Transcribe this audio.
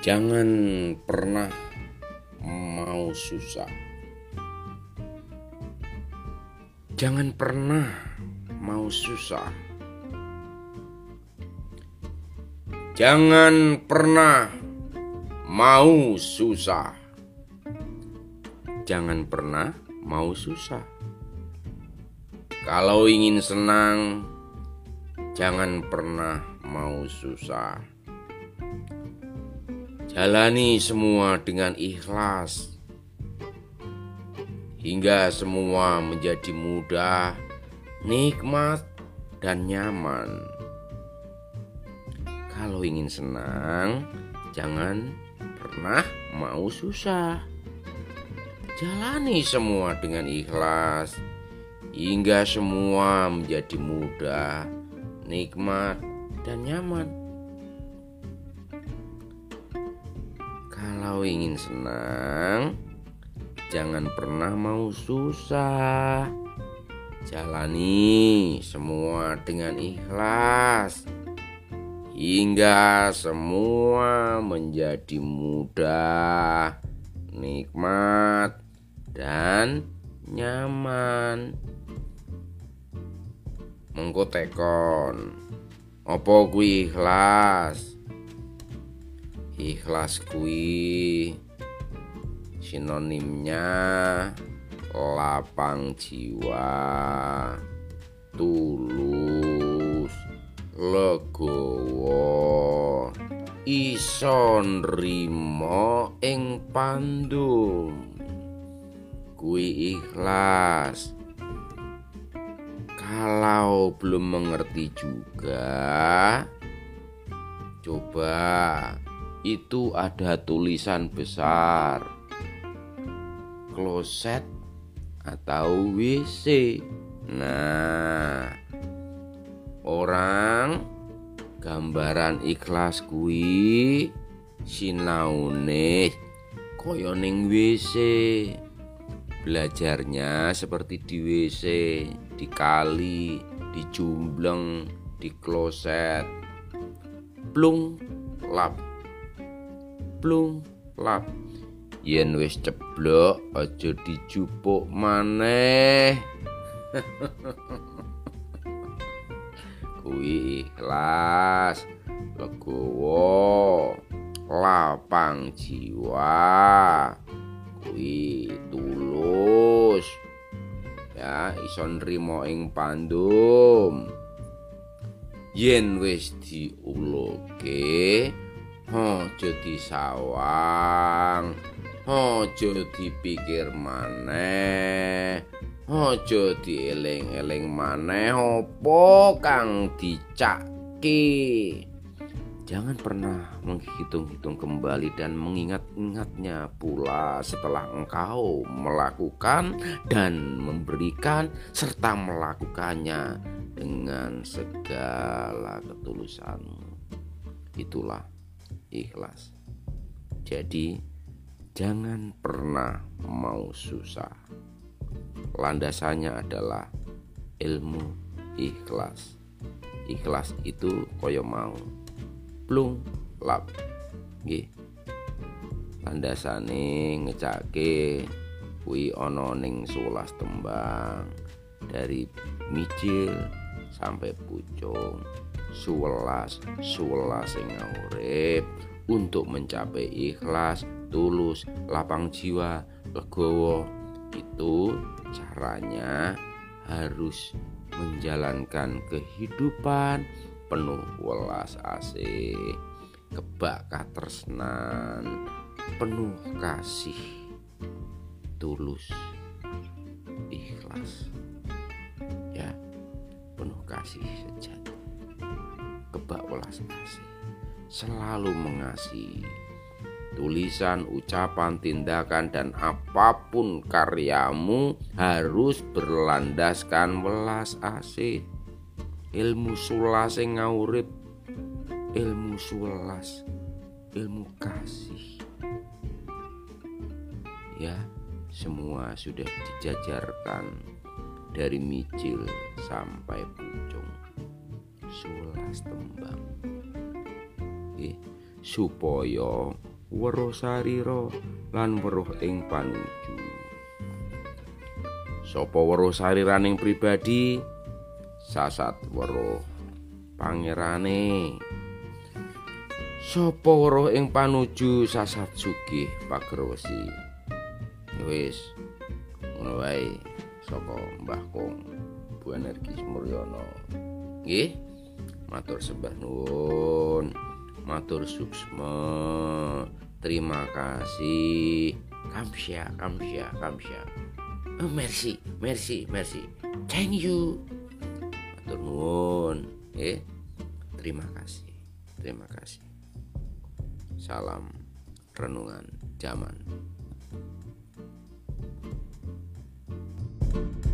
Jangan pernah mau susah. Jangan pernah mau susah. Jangan pernah mau susah. Jangan pernah mau susah. Kalau ingin senang, jangan pernah mau susah. Jalani semua dengan ikhlas hingga semua menjadi mudah, nikmat, dan nyaman. Kalau ingin senang, jangan pernah mau susah. Jalani semua dengan ikhlas hingga semua menjadi mudah, nikmat, dan nyaman. Kalau ingin senang, jangan pernah mau susah. Jalani semua dengan ikhlas. Hingga semua menjadi mudah, nikmat, dan nyaman. Mengko tekon opo kuwi ikhlas ikhlas kuwi sinonimnya lapang jiwa tulus legowo. Ison rimo ing pandum. Kuwi ikhlas. Kalau belum mengerti juga, coba itu ada tulisan besar kloset atau WC. Nah, orang gambaran ikhlas kui sinaune koyo ning WC. Belajarnya seperti di WC, di kali, di jumbleng, di kloset. Plung lap. Plung lap. Yen wis ceblok aja dijupuk maneh. Kuwi ikhlas, legowo, lapang jiwa. Kuwi tulus ya iso nrimo ing pandum yen wis diuloke aja disawang aja dipikir maneh aja dieling-eling maneh apa kang dicaki Jangan pernah menghitung-hitung kembali dan mengingat-ingatnya pula setelah engkau melakukan dan memberikan serta melakukannya dengan segala ketulusanmu. Itulah ikhlas. Jadi jangan pernah mau susah. Landasannya adalah ilmu ikhlas. Ikhlas itu koyo mau plung lap nggih landasane ngecake kuwi ana ning 11 tembang dari micil sampai pucung 11 11 sing urip. Untuk mencapai ikhlas tulus lapang jiwa legowo. Itu caranya harus menjalankan kehidupan penuh welas asih kebak katresnan penuh kasih tulus ikhlas. Ya penuh kasih sejati kebak welas asih selalu mengasihi tulisan, ucapan, tindakan, dan apa pun karyamu harus berlandaskan welas asih ilmu sulas sing ngaurip ilmu sulas ilmu kasih. Ya semua sudah dijajarkan dari micil sampai pucung sulas tembang. Eh, supaya weruh sarira lan weruh ing panuju. Sapa weruh sariraning pribadi? Sasat weruh pangerane. Sapa weruh ing panuju? Sasat sugih pagerwesi. Wis ngono wae saka Mbah Kong Bu Energi Mulyono nggih matur sembah nuwun matur suksma. Terima kasih. Kamsya kamsya kamsya. Eh, oh, merci merci merci thank you. Matur nuwun eh. Terima kasih terima kasih. Salam renungan zaman. thank you